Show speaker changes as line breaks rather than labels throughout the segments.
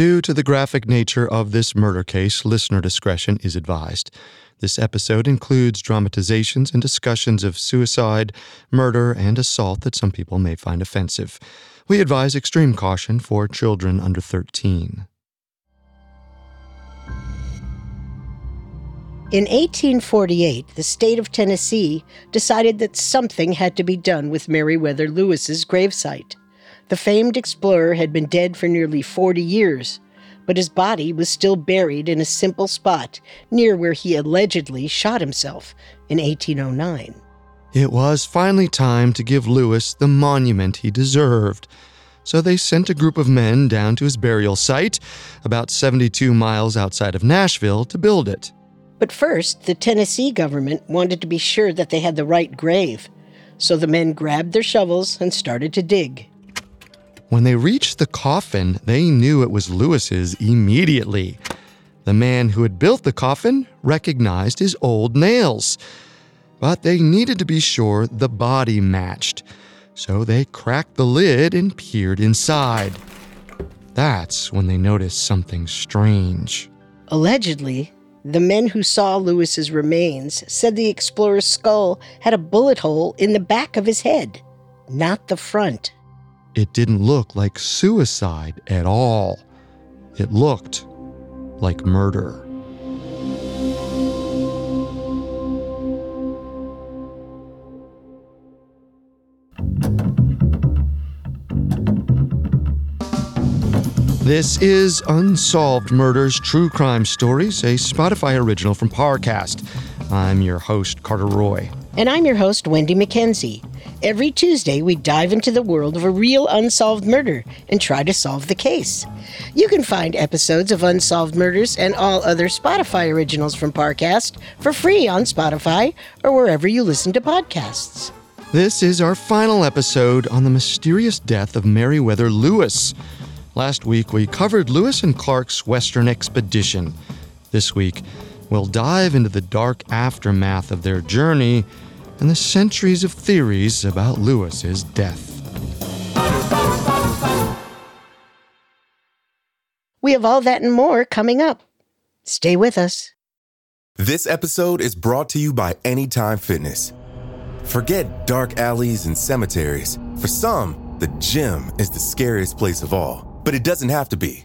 Due to the graphic nature of this murder case, listener discretion is advised. This episode includes dramatizations and discussions of suicide, murder, and assault that some people may find offensive. We advise extreme caution for children under 13.
In 1848, the state of Tennessee decided that something had to be done with Meriwether Lewis's gravesite. The famed explorer had been dead for nearly 40 years, but his body was still buried in a simple spot near where he allegedly shot himself in 1809.
It was finally time to give Lewis the monument he deserved. So they sent a group of men down to his burial site, about 72 miles outside of Nashville, to build it.
But first, the Tennessee government wanted to be sure that they had the right grave. So the men grabbed their shovels and started to dig.
When they reached the coffin, they knew it was Lewis's immediately. The man who had built the coffin recognized his old nails. But they needed to be sure the body matched. So they cracked the lid and peered inside. That's when they noticed something strange.
Allegedly, the men who saw Lewis's remains said the explorer's skull had a bullet hole in the back of his head, not the front.
It didn't look like suicide at all. It looked like murder. This is Unsolved Murders True Crime Stories, a Spotify original from Parcast. I'm your host, Carter Roy.
And I'm your host, Wendy McKenzie. Every Tuesday, we dive into the world of a real unsolved murder and try to solve the case. You can find episodes of Unsolved Murders and all other Spotify originals from Parcast for free on Spotify or wherever you listen to podcasts.
This is our final episode on the mysterious death of Meriwether Lewis. Last week, we covered Lewis and Clark's Western expedition. This week, we'll dive into the dark aftermath of their journey and the centuries of theories about Lewis's death.
We have all that and more coming up. Stay with us.
This episode is brought to you by Anytime Fitness. Forget dark alleys and cemeteries. For some, the gym is the scariest place of all, but it doesn't have to be.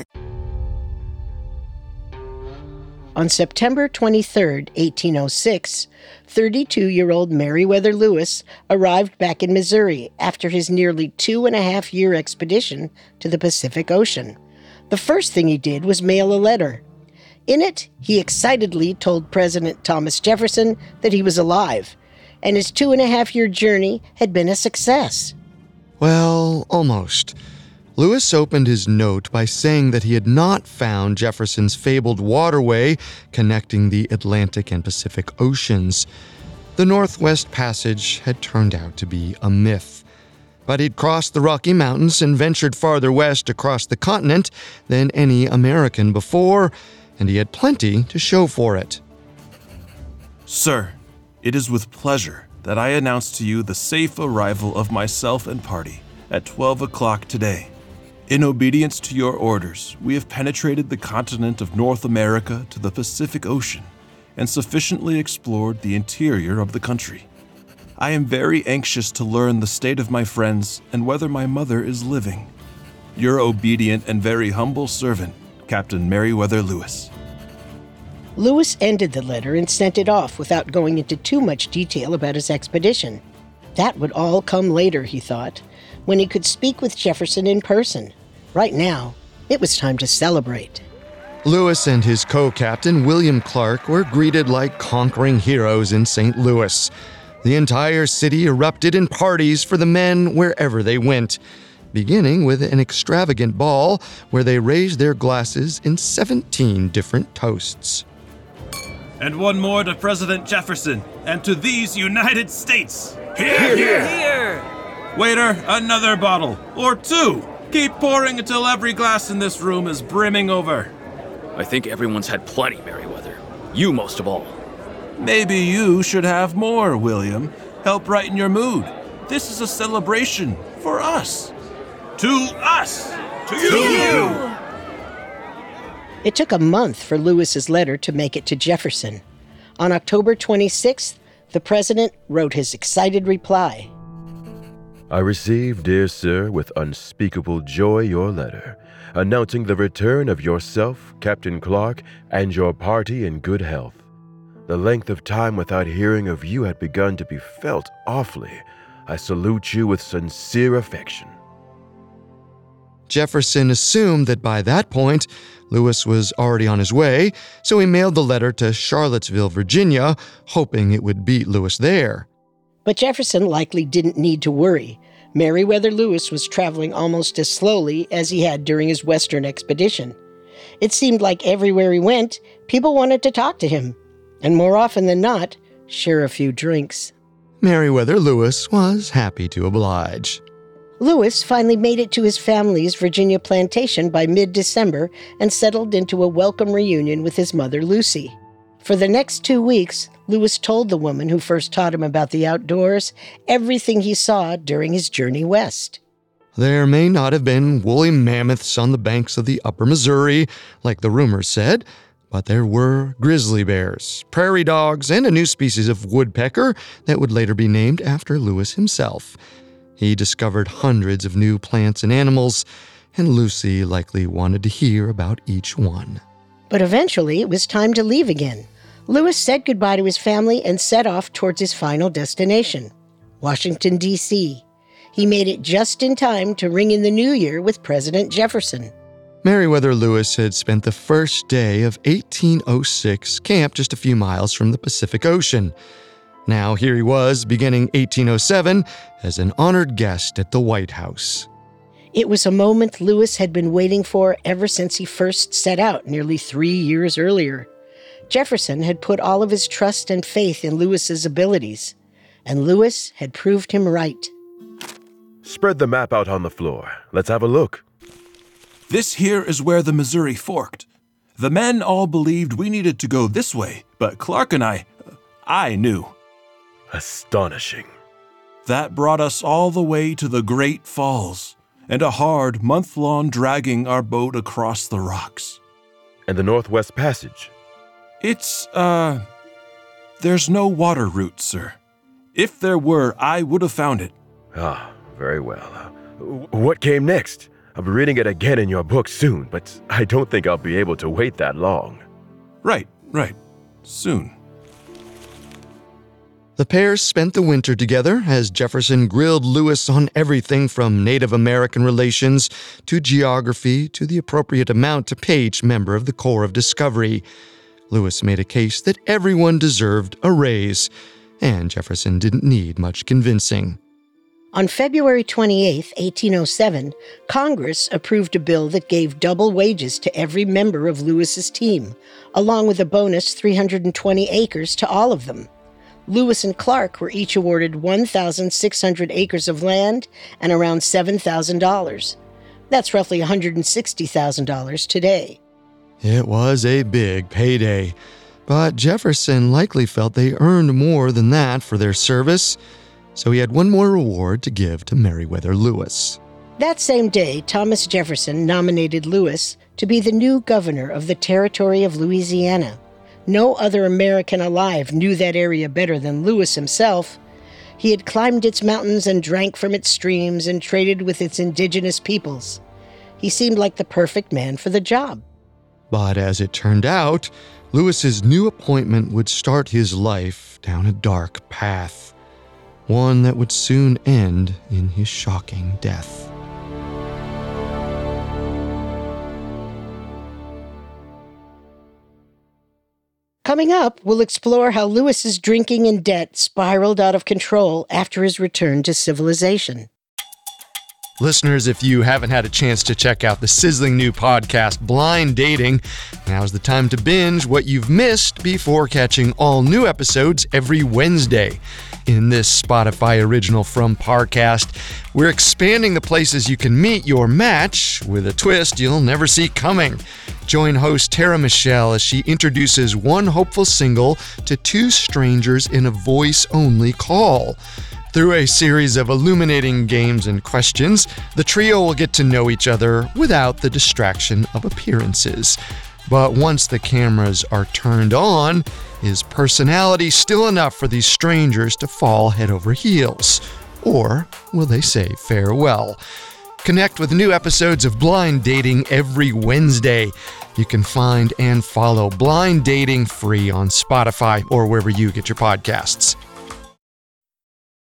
On September 23, 1806, 32 year old Meriwether Lewis arrived back in Missouri after his nearly two and a half year expedition to the Pacific Ocean. The first thing he did was mail a letter. In it, he excitedly told President Thomas Jefferson that he was alive, and his two and a half year journey had been a success.
Well, almost. Lewis opened his note by saying that he had not found Jefferson's fabled waterway connecting the Atlantic and Pacific Oceans. The Northwest Passage had turned out to be a myth. But he'd crossed the Rocky Mountains and ventured farther west across the continent than any American before, and he had plenty to show for it.
Sir, it is with pleasure that I announce to you the safe arrival of myself and party at 12 o'clock today. In obedience to your orders, we have penetrated the continent of North America to the Pacific Ocean and sufficiently explored the interior of the country. I am very anxious to learn the state of my friends and whether my mother is living. Your obedient and very humble servant, Captain Meriwether Lewis.
Lewis ended the letter and sent it off without going into too much detail about his expedition. That would all come later, he thought, when he could speak with Jefferson in person. Right now, it was time to celebrate.
Lewis and his co captain, William Clark, were greeted like conquering heroes in St. Louis. The entire city erupted in parties for the men wherever they went, beginning with an extravagant ball where they raised their glasses in 17 different toasts.
And one more to President Jefferson and to these United States.
Here, here, here.
Waiter, another bottle. Or two. Keep pouring until every glass in this room is brimming over.
I think everyone's had plenty, Meriwether. You most of all.
Maybe you should have more, William. Help brighten your mood. This is a celebration for us. To us. To,
to you. you.
It took a month for Lewis's letter to make it to Jefferson. On October 26th, the president wrote his excited reply.
I received, dear sir, with unspeakable joy your letter, announcing the return of yourself, Captain Clark, and your party in good health. The length of time without hearing of you had begun to be felt awfully. I salute you with sincere affection.
Jefferson assumed that by that point, Lewis was already on his way, so he mailed the letter to Charlottesville, Virginia, hoping it would beat Lewis there.
But Jefferson likely didn't need to worry. Meriwether Lewis was traveling almost as slowly as he had during his Western expedition. It seemed like everywhere he went, people wanted to talk to him, and more often than not, share a few drinks.
Meriwether Lewis was happy to oblige.
Lewis finally made it to his family's Virginia plantation by mid December and settled into a welcome reunion with his mother, Lucy. For the next two weeks, Lewis told the woman who first taught him about the outdoors everything he saw during his journey west.
There may not have been woolly mammoths on the banks of the upper Missouri, like the rumors said, but there were grizzly bears, prairie dogs, and a new species of woodpecker that would later be named after Lewis himself. He discovered hundreds of new plants and animals, and Lucy likely wanted to hear about each one.
But eventually it was time to leave again. Lewis said goodbye to his family and set off towards his final destination, Washington, D.C. He made it just in time to ring in the new year with President Jefferson.
Meriwether Lewis had spent the first day of 1806 camped just a few miles from the Pacific Ocean. Now, here he was, beginning 1807, as an honored guest at the White House.
It was a moment Lewis had been waiting for ever since he first set out nearly three years earlier. Jefferson had put all of his trust and faith in Lewis's abilities, and Lewis had proved him right.
Spread the map out on the floor. Let's have a look.
This here is where the Missouri forked. The men all believed we needed to go this way, but Clark and I, I knew.
Astonishing.
That brought us all the way to the Great Falls, and a hard month long dragging our boat across the rocks.
And the Northwest Passage?
It's, uh. There's no water route, sir. If there were, I would have found it.
Ah, very well. Uh, what came next? I'll be reading it again in your book soon, but I don't think I'll be able to wait that long.
Right, right. Soon.
The pair spent the winter together as Jefferson grilled Lewis on everything from Native American relations to geography to the appropriate amount to pay each member of the Corps of Discovery. Lewis made a case that everyone deserved a raise, and Jefferson didn't need much convincing.
On February 28, 1807, Congress approved a bill that gave double wages to every member of Lewis's team, along with a bonus 320 acres to all of them. Lewis and Clark were each awarded 1,600 acres of land and around $7,000. That's roughly $160,000 today.
It was a big payday, but Jefferson likely felt they earned more than that for their service, so he had one more reward to give to Meriwether Lewis.
That same day, Thomas Jefferson nominated Lewis to be the new governor of the territory of Louisiana. No other American alive knew that area better than Lewis himself. He had climbed its mountains and drank from its streams and traded with its indigenous peoples. He seemed like the perfect man for the job.
But as it turned out, Lewis's new appointment would start his life down a dark path, one that would soon end in his shocking death.
Coming up, we'll explore how Lewis's drinking and debt spiraled out of control after his return to civilization.
Listeners, if you haven't had a chance to check out the sizzling new podcast, Blind Dating, now's the time to binge what you've missed before catching all new episodes every Wednesday. In this Spotify original from Parcast, we're expanding the places you can meet your match with a twist you'll never see coming. Join host Tara Michelle as she introduces one hopeful single to two strangers in a voice only call. Through a series of illuminating games and questions, the trio will get to know each other without the distraction of appearances. But once the cameras are turned on, is personality still enough for these strangers to fall head over heels? Or will they say farewell? Connect with new episodes of Blind Dating every Wednesday. You can find and follow Blind Dating free on Spotify or wherever you get your podcasts.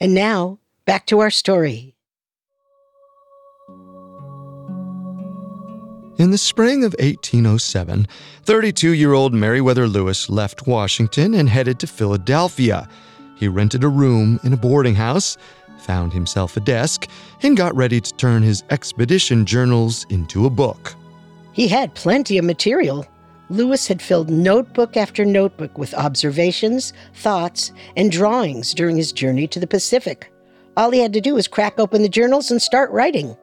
And now, back to our story.
In the spring of 1807, 32 year old Meriwether Lewis left Washington and headed to Philadelphia. He rented a room in a boarding house, found himself a desk, and got ready to turn his expedition journals into a book.
He had plenty of material. Lewis had filled notebook after notebook with observations, thoughts, and drawings during his journey to the Pacific. All he had to do was crack open the journals and start writing.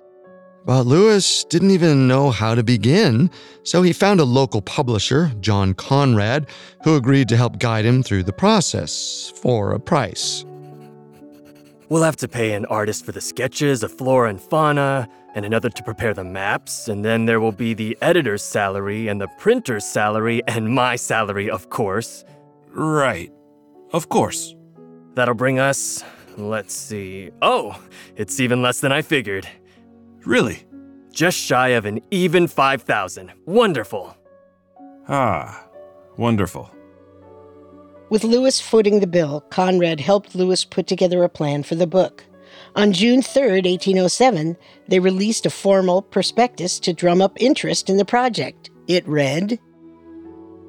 But Lewis didn't even know how to begin, so he found a local publisher, John Conrad, who agreed to help guide him through the process for a price.
We'll have to pay an artist for the sketches of flora and fauna, and another to prepare the maps, and then there will be the editor's salary, and the printer's salary, and my salary, of course.
Right. Of course.
That'll bring us, let's see. Oh, it's even less than I figured.
Really?
Just shy of an even 5,000. Wonderful.
Ah, wonderful.
With Lewis footing the bill, Conrad helped Lewis put together a plan for the book. On June 3, 1807, they released a formal prospectus to drum up interest in the project. It read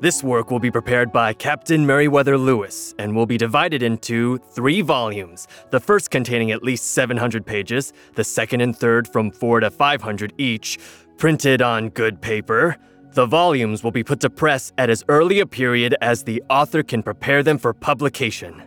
This work will be prepared by Captain Meriwether Lewis and will be divided into three volumes. The first containing at least 700 pages, the second and third from 4 to 500 each, printed on good paper. The volumes will be put to press at as early a period as the author can prepare them for publication.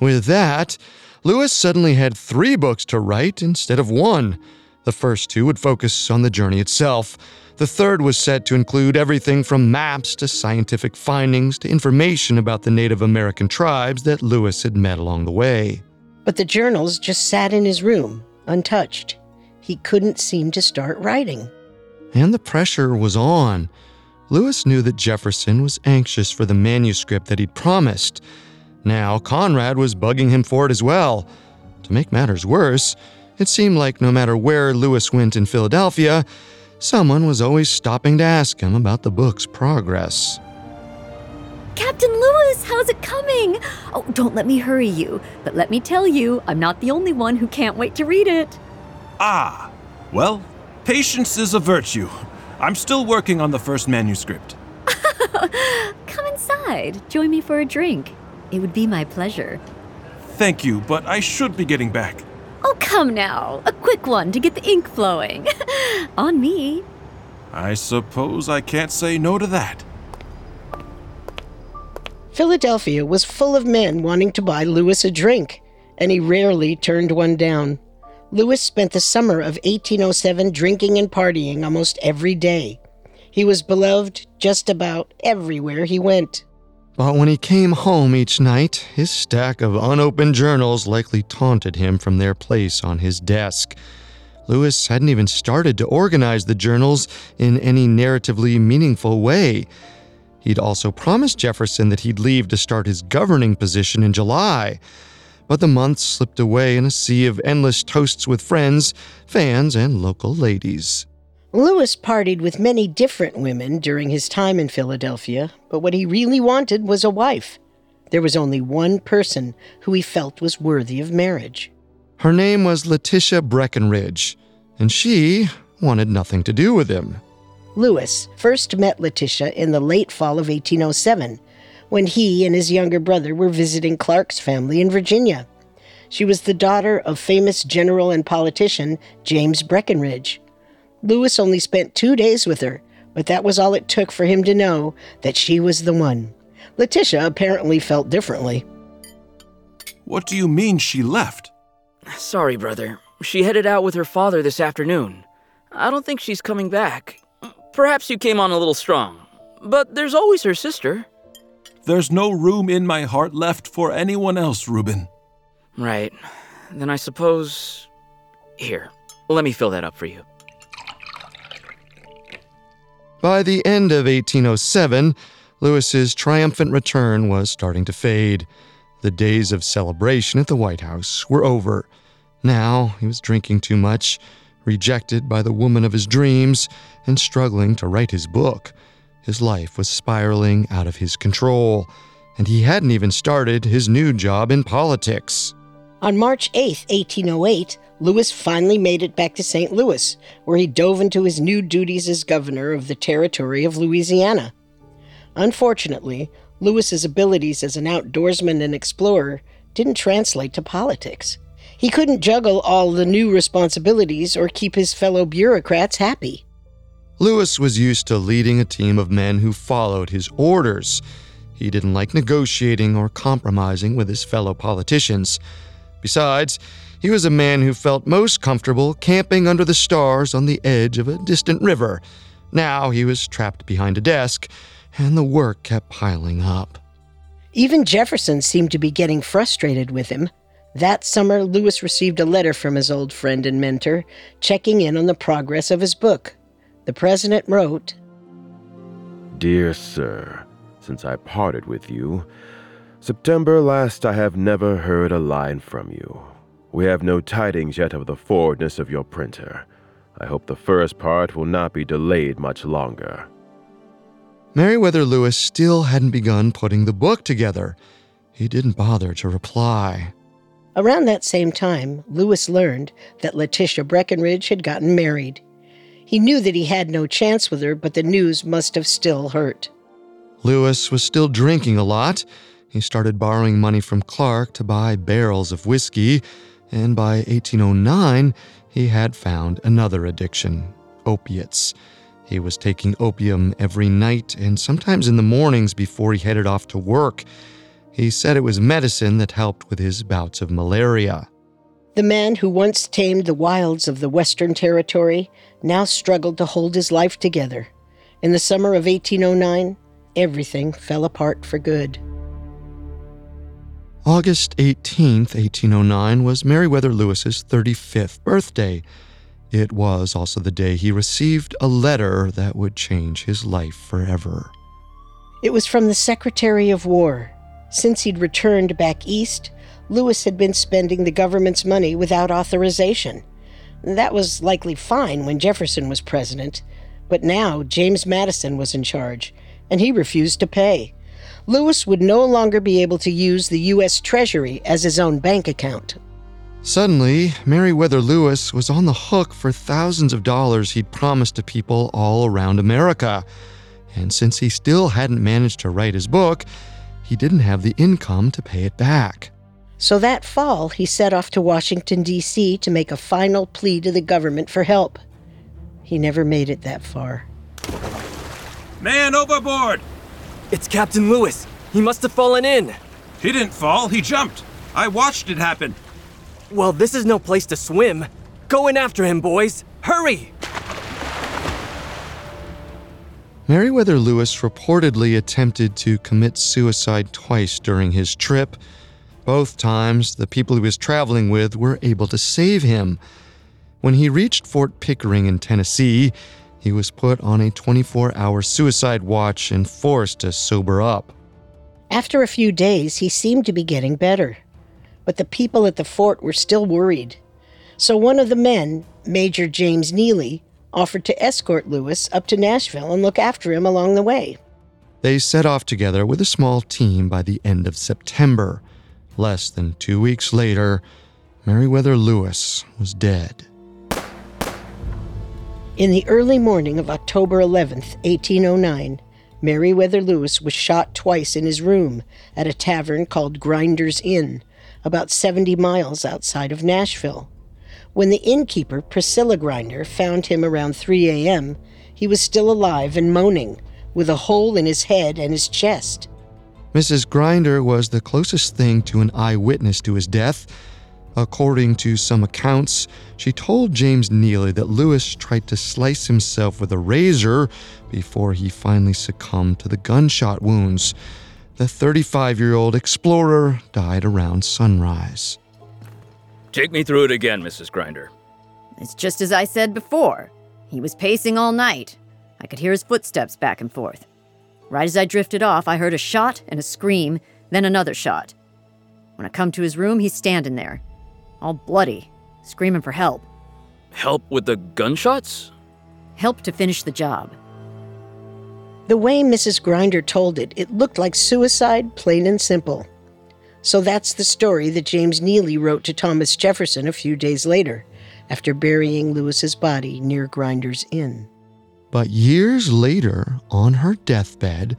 With that, Lewis suddenly had three books to write instead of one. The first two would focus on the journey itself. The third was set to include everything from maps to scientific findings to information about the Native American tribes that Lewis had met along the way.
But the journals just sat in his room, untouched. He couldn't seem to start writing.
And the pressure was on. Lewis knew that Jefferson was anxious for the manuscript that he'd promised. Now, Conrad was bugging him for it as well. To make matters worse, it seemed like no matter where Lewis went in Philadelphia, someone was always stopping to ask him about the book's progress.
Captain Lewis, how's it coming? Oh, don't let me hurry you, but let me tell you, I'm not the only one who can't wait to read it.
Ah, well, patience is a virtue. I'm still working on the first manuscript.
Come inside. Join me for a drink. It would be my pleasure.
Thank you, but I should be getting back.
Oh, come now. A quick one to get the ink flowing. On me.
I suppose I can't say no to that.
Philadelphia was full of men wanting to buy Lewis a drink, and he rarely turned one down. Lewis spent the summer of 1807 drinking and partying almost every day. He was beloved just about everywhere he went.
But when he came home each night, his stack of unopened journals likely taunted him from their place on his desk. Lewis hadn't even started to organize the journals in any narratively meaningful way. He'd also promised Jefferson that he'd leave to start his governing position in July. But the months slipped away in a sea of endless toasts with friends, fans, and local ladies.
Lewis partied with many different women during his time in Philadelphia, but what he really wanted was a wife. There was only one person who he felt was worthy of marriage.
Her name was Letitia Breckinridge, and she wanted nothing to do with him.
Lewis first met Letitia in the late fall of 1807 when he and his younger brother were visiting Clark's family in Virginia. She was the daughter of famous general and politician James Breckinridge. Lewis only spent two days with her, but that was all it took for him to know that she was the one. Letitia apparently felt differently.
What do you mean she left?
Sorry, brother. She headed out with her father this afternoon. I don't think she's coming back. Perhaps you came on a little strong, but there's always her sister.
There's no room in my heart left for anyone else, Reuben.
Right. Then I suppose. Here, let me fill that up for you.
By the end of 1807, Lewis's triumphant return was starting to fade. The days of celebration at the White House were over. Now he was drinking too much, rejected by the woman of his dreams, and struggling to write his book. His life was spiraling out of his control, and he hadn't even started his new job in politics.
On March 8, 1808, Lewis finally made it back to St. Louis, where he dove into his new duties as governor of the territory of Louisiana. Unfortunately, Lewis's abilities as an outdoorsman and explorer didn't translate to politics. He couldn't juggle all the new responsibilities or keep his fellow bureaucrats happy.
Lewis was used to leading a team of men who followed his orders. He didn't like negotiating or compromising with his fellow politicians. Besides, he was a man who felt most comfortable camping under the stars on the edge of a distant river. Now he was trapped behind a desk, and the work kept piling up.
Even Jefferson seemed to be getting frustrated with him. That summer, Lewis received a letter from his old friend and mentor, checking in on the progress of his book. The president wrote
Dear Sir, since I parted with you, September last I have never heard a line from you. We have no tidings yet of the forwardness of your printer. I hope the first part will not be delayed much longer.
Meriwether Lewis still hadn't begun putting the book together. He didn't bother to reply.
Around that same time, Lewis learned that Letitia Breckinridge had gotten married. He knew that he had no chance with her, but the news must have still hurt.
Lewis was still drinking a lot. He started borrowing money from Clark to buy barrels of whiskey, and by 1809, he had found another addiction opiates. He was taking opium every night and sometimes in the mornings before he headed off to work. He said it was medicine that helped with his bouts of malaria.
The man who once tamed the wilds of the Western Territory now struggled to hold his life together. In the summer of 1809, everything fell apart for good.
August 18, 1809, was Meriwether Lewis's 35th birthday. It was also the day he received a letter that would change his life forever.
It was from the Secretary of War. Since he'd returned back east, Lewis had been spending the government's money without authorization. That was likely fine when Jefferson was president, but now James Madison was in charge, and he refused to pay. Lewis would no longer be able to use the U.S. Treasury as his own bank account.
Suddenly, Meriwether Lewis was on the hook for thousands of dollars he'd promised to people all around America. And since he still hadn't managed to write his book, he didn't have the income to pay it back.
So that fall, he set off to Washington, D.C. to make a final plea to the government for help. He never made it that far.
Man overboard!
It's Captain Lewis. He must have fallen in.
He didn't fall, he jumped. I watched it happen.
Well, this is no place to swim. Go in after him, boys. Hurry!
Meriwether Lewis reportedly attempted to commit suicide twice during his trip. Both times, the people he was traveling with were able to save him. When he reached Fort Pickering in Tennessee, he was put on a 24 hour suicide watch and forced to sober up.
After a few days, he seemed to be getting better. But the people at the fort were still worried. So one of the men, Major James Neely, offered to escort Lewis up to Nashville and look after him along the way.
They set off together with a small team by the end of September. Less than two weeks later, Meriwether Lewis was dead.
In the early morning of October 11th, 1809, Meriwether Lewis was shot twice in his room at a tavern called Grinder's Inn, about 70 miles outside of Nashville. When the innkeeper, Priscilla Grinder, found him around 3 a.m., he was still alive and moaning, with a hole in his head and his chest.
Mrs. Grinder was the closest thing to an eyewitness to his death. According to some accounts, she told James Neely that Lewis tried to slice himself with a razor before he finally succumbed to the gunshot wounds. The 35 year old explorer died around sunrise.
Take me through it again, Mrs. Grinder.
It's just as I said before. He was pacing all night. I could hear his footsteps back and forth. Right as I drifted off, I heard a shot and a scream, then another shot. When I come to his room, he's standing there, all bloody, screaming for help.
Help with the gunshots?
Help to finish the job.
The way Mrs. Grinder told it, it looked like suicide, plain and simple. So that's the story that James Neely wrote to Thomas Jefferson a few days later, after burying Lewis's body near Grinder's Inn.
But years later, on her deathbed,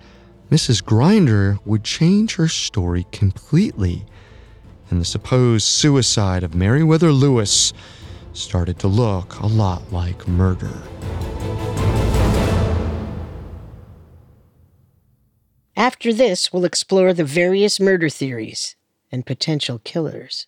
Mrs. Grinder would change her story completely, and the supposed suicide of Meriwether Lewis started to look a lot like murder.
After this, we'll explore the various murder theories and potential killers.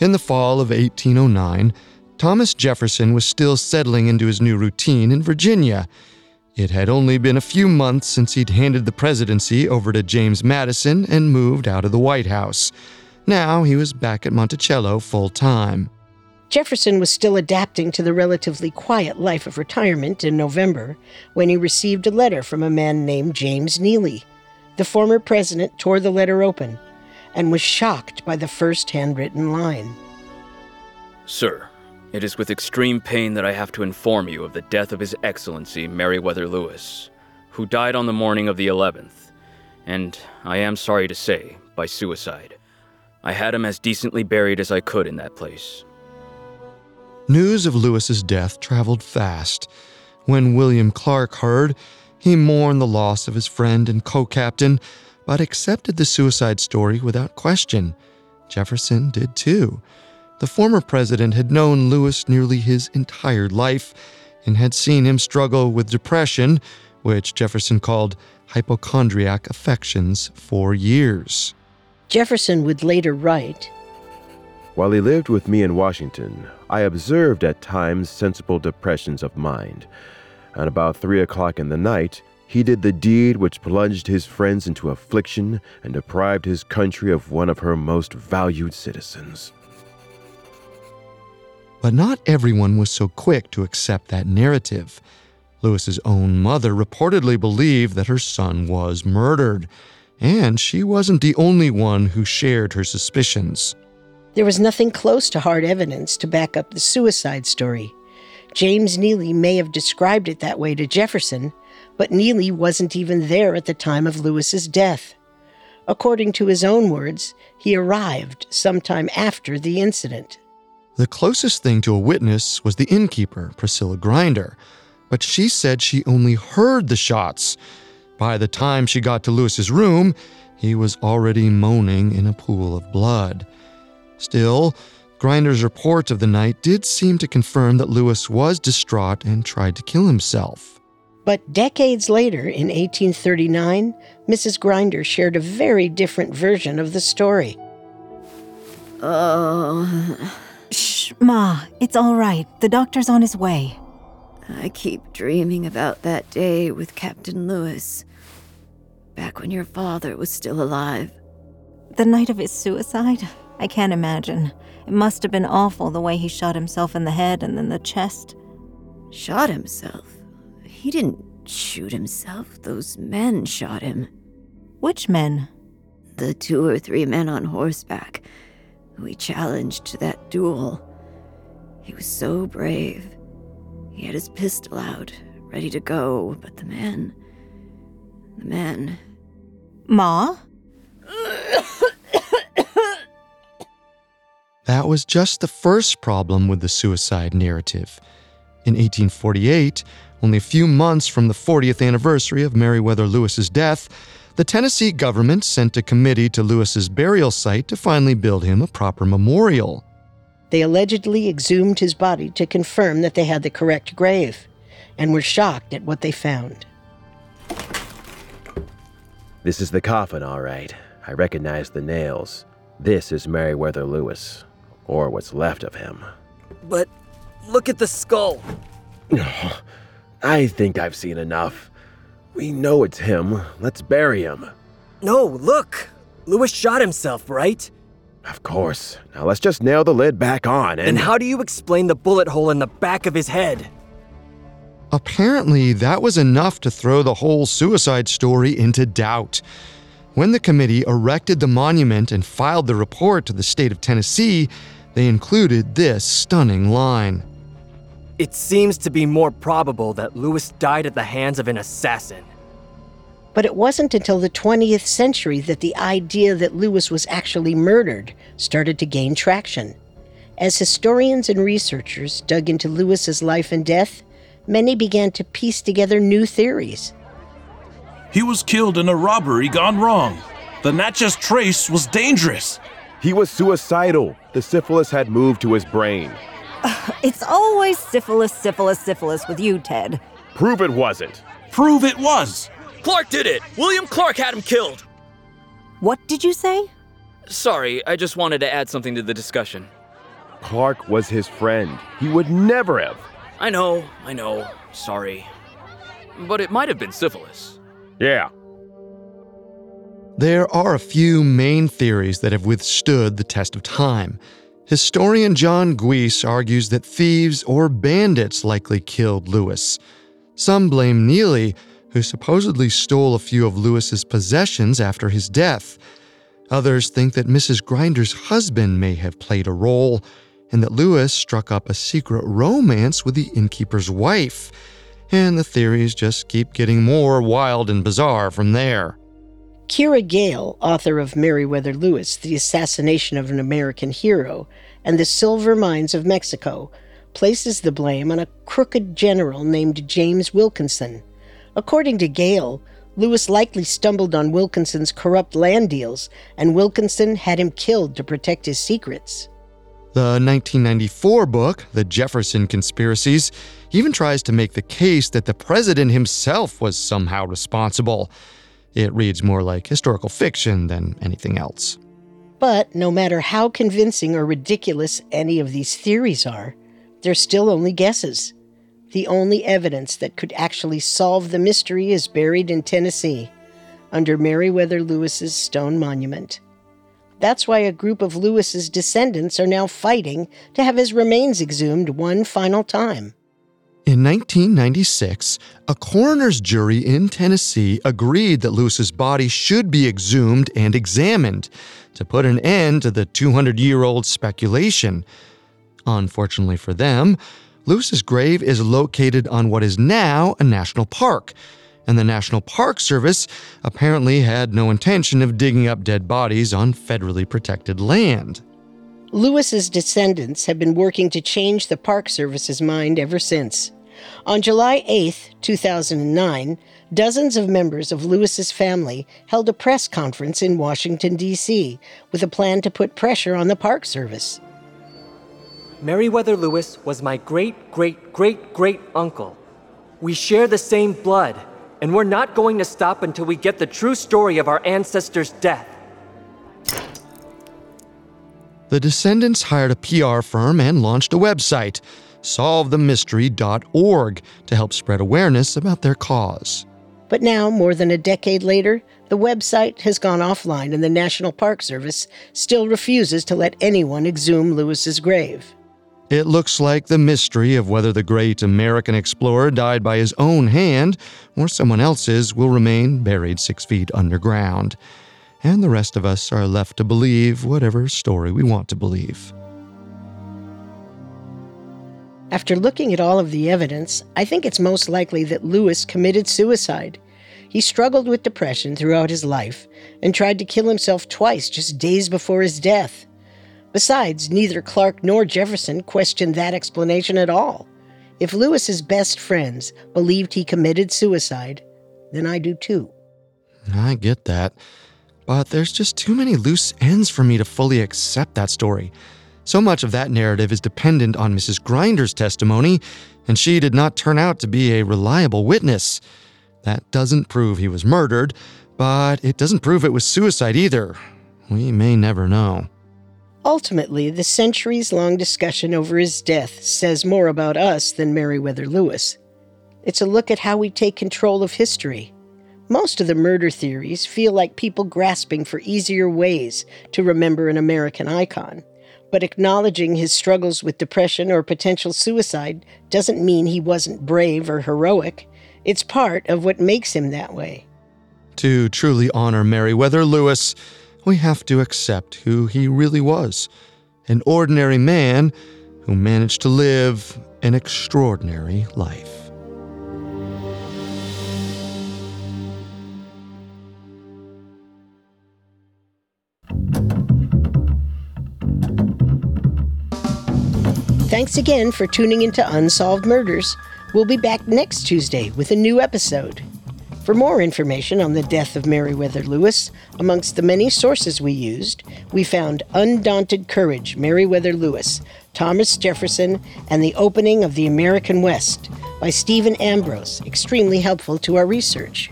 In the fall of 1809, Thomas Jefferson was still settling into his new routine in Virginia. It had only been a few months since he'd handed the presidency over to James Madison and moved out of the White House. Now he was back at Monticello full time.
Jefferson was still adapting to the relatively quiet life of retirement in November when he received a letter from a man named James Neely. The former president tore the letter open and was shocked by the first handwritten line.
Sir, it is with extreme pain that I have to inform you of the death of His Excellency Meriwether Lewis, who died on the morning of the 11th, and I am sorry to say, by suicide. I had him as decently buried as I could in that place.
News of Lewis's death traveled fast. When William Clark heard, he mourned the loss of his friend and co captain, but accepted the suicide story without question. Jefferson did too. The former president had known Lewis nearly his entire life and had seen him struggle with depression, which Jefferson called hypochondriac affections, for years.
Jefferson would later write
While he lived with me in Washington, I observed at times sensible depressions of mind. And about three o'clock in the night, he did the deed which plunged his friends into affliction and deprived his country of one of her most valued citizens.
But not everyone was so quick to accept that narrative. Lewis's own mother reportedly believed that her son was murdered, and she wasn't the only one who shared her suspicions.
There was nothing close to hard evidence to back up the suicide story. James Neely may have described it that way to Jefferson, but Neely wasn't even there at the time of Lewis's death. According to his own words, he arrived sometime after the incident.
The closest thing to a witness was the innkeeper, Priscilla Grinder, but she said she only heard the shots. By the time she got to Lewis's room, he was already moaning in a pool of blood. Still, Grinder's report of the night did seem to confirm that Lewis was distraught and tried to kill himself.
But decades later, in 1839, Mrs. Grinder shared a very different version of the story.
Oh,
Shh, Ma, it's all right. The doctor's on his way.
I keep dreaming about that day with Captain Lewis. Back when your father was still alive.
The night of his suicide? I can't imagine. It must have been awful the way he shot himself in the head and then the chest.
Shot himself? He didn't shoot himself. Those men shot him.
Which men?
The two or three men on horseback who he challenged to that duel. He was so brave. He had his pistol out, ready to go, but the men. The men.
Ma?
That was just the first problem with the suicide narrative. In 1848, only a few months from the 40th anniversary of Meriwether Lewis's death, the Tennessee government sent a committee to Lewis's burial site to finally build him a proper memorial.
They allegedly exhumed his body to confirm that they had the correct grave and were shocked at what they found.
This is the coffin, all right. I recognize the nails. This is Meriwether Lewis, or what's left of him.
But look at the skull.
I think I've seen enough. We know it's him. Let's bury him.
No, look! Lewis shot himself, right?
Of course. Now let's just nail the lid back on and.
And how do you explain the bullet hole in the back of his head?
Apparently, that was enough to throw the whole suicide story into doubt. When the committee erected the monument and filed the report to the state of Tennessee, they included this stunning line
It seems to be more probable that Lewis died at the hands of an assassin.
But it wasn't until the 20th century that the idea that Lewis was actually murdered started to gain traction. As historians and researchers dug into Lewis's life and death, many began to piece together new theories.
He was killed in a robbery gone wrong. The Natchez trace was dangerous.
He was suicidal. The syphilis had moved to his brain.
It's always syphilis, syphilis, syphilis with you, Ted.
Prove it wasn't.
Prove it was.
Clark did it! William Clark had him killed!
What did you say?
Sorry, I just wanted to add something to the discussion.
Clark was his friend. He would never have.
I know, I know, sorry. But it might have been syphilis.
Yeah.
There are a few main theories that have withstood the test of time. Historian John Guice argues that thieves or bandits likely killed Lewis. Some blame Neely, who supposedly stole a few of Lewis's possessions after his death. Others think that Mrs. Grinder's husband may have played a role, and that Lewis struck up a secret romance with the innkeeper's wife. And the theories just keep getting more wild and bizarre from there.
Kira Gale, author of Meriwether Lewis, The Assassination of an American Hero, and The Silver Mines of Mexico, places the blame on a crooked general named James Wilkinson. According to Gale, Lewis likely stumbled on Wilkinson's corrupt land deals, and Wilkinson had him killed to protect his secrets.
The 1994 book, The Jefferson Conspiracies, even tries to make the case that the president himself was somehow responsible. It reads more like historical fiction than anything else.
But no matter how convincing or ridiculous any of these theories are, they're still only guesses. The only evidence that could actually solve the mystery is buried in Tennessee, under Meriwether Lewis's stone monument. That's why a group of Lewis's descendants are now fighting to have his remains exhumed one final time.
In 1996, a coroner's jury in Tennessee agreed that Lewis's body should be exhumed and examined to put an end to the 200 year old speculation. Unfortunately for them, Lewis's grave is located on what is now a national park, and the National Park Service apparently had no intention of digging up dead bodies on federally protected land.
Lewis's descendants have been working to change the Park Service's mind ever since. On July 8, 2009, dozens of members of Lewis's family held a press conference in Washington, D.C., with a plan to put pressure on the Park Service.
Meriwether Lewis was my great great great great uncle. We share the same blood, and we're not going to stop until we get the true story of our ancestors' death.
The descendants hired a PR firm and launched a website, solvethemystery.org, to help spread awareness about their cause.
But now, more than a decade later, the website has gone offline and the National Park Service still refuses to let anyone exhume Lewis's grave.
It looks like the mystery of whether the great American explorer died by his own hand or someone else's will remain buried six feet underground. And the rest of us are left to believe whatever story we want to believe.
After looking at all of the evidence, I think it's most likely that Lewis committed suicide. He struggled with depression throughout his life and tried to kill himself twice just days before his death. Besides, neither Clark nor Jefferson questioned that explanation at all. If Lewis's best friends believed he committed suicide, then I do too.
I get that. But there's just too many loose ends for me to fully accept that story. So much of that narrative is dependent on Mrs. Grinder's testimony, and she did not turn out to be a reliable witness. That doesn't prove he was murdered, but it doesn't prove it was suicide either. We may never know.
Ultimately, the centuries long discussion over his death says more about us than Meriwether Lewis. It's a look at how we take control of history. Most of the murder theories feel like people grasping for easier ways to remember an American icon. But acknowledging his struggles with depression or potential suicide doesn't mean he wasn't brave or heroic. It's part of what makes him that way.
To truly honor Meriwether Lewis, we have to accept who he really was an ordinary man who managed to live an extraordinary life.
Thanks again for tuning into Unsolved Murders. We'll be back next Tuesday with a new episode. For more information on the death of Meriwether Lewis, amongst the many sources we used, we found Undaunted Courage, Meriwether Lewis, Thomas Jefferson, and the Opening of the American West by Stephen Ambrose, extremely helpful to our research.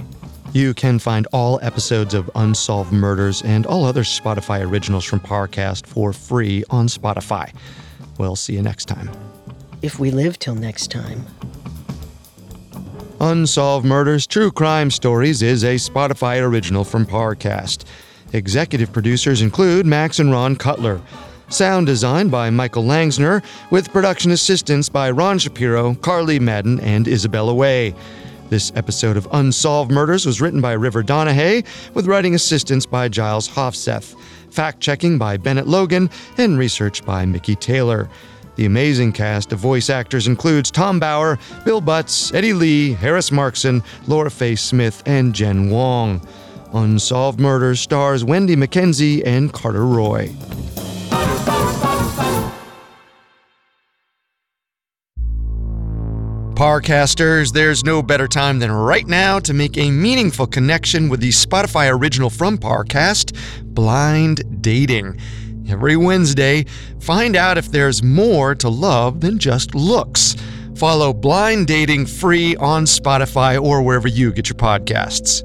You can find all episodes of Unsolved Murders and all other Spotify originals from Parcast for free on Spotify. We'll see you next time.
If we live till next time.
Unsolved Murders True Crime Stories is a Spotify original from Parcast. Executive producers include Max and Ron Cutler. Sound design by Michael Langsner, with production assistance by Ron Shapiro, Carly Madden, and Isabella Way. This episode of Unsolved Murders was written by River Donahue, with writing assistance by Giles Hofseth, fact checking by Bennett Logan, and research by Mickey Taylor. The amazing cast of voice actors includes Tom Bauer, Bill Butts, Eddie Lee, Harris Markson, Laura Faye Smith, and Jen Wong. Unsolved Murders stars Wendy McKenzie and Carter Roy. Parcasters, there's no better time than right now to make a meaningful connection with the Spotify original from Parcast, Blind Dating. every Wednesday. Find out if there's more to love than just looks. Follow Blind Dating free on Spotify or wherever you get your podcasts.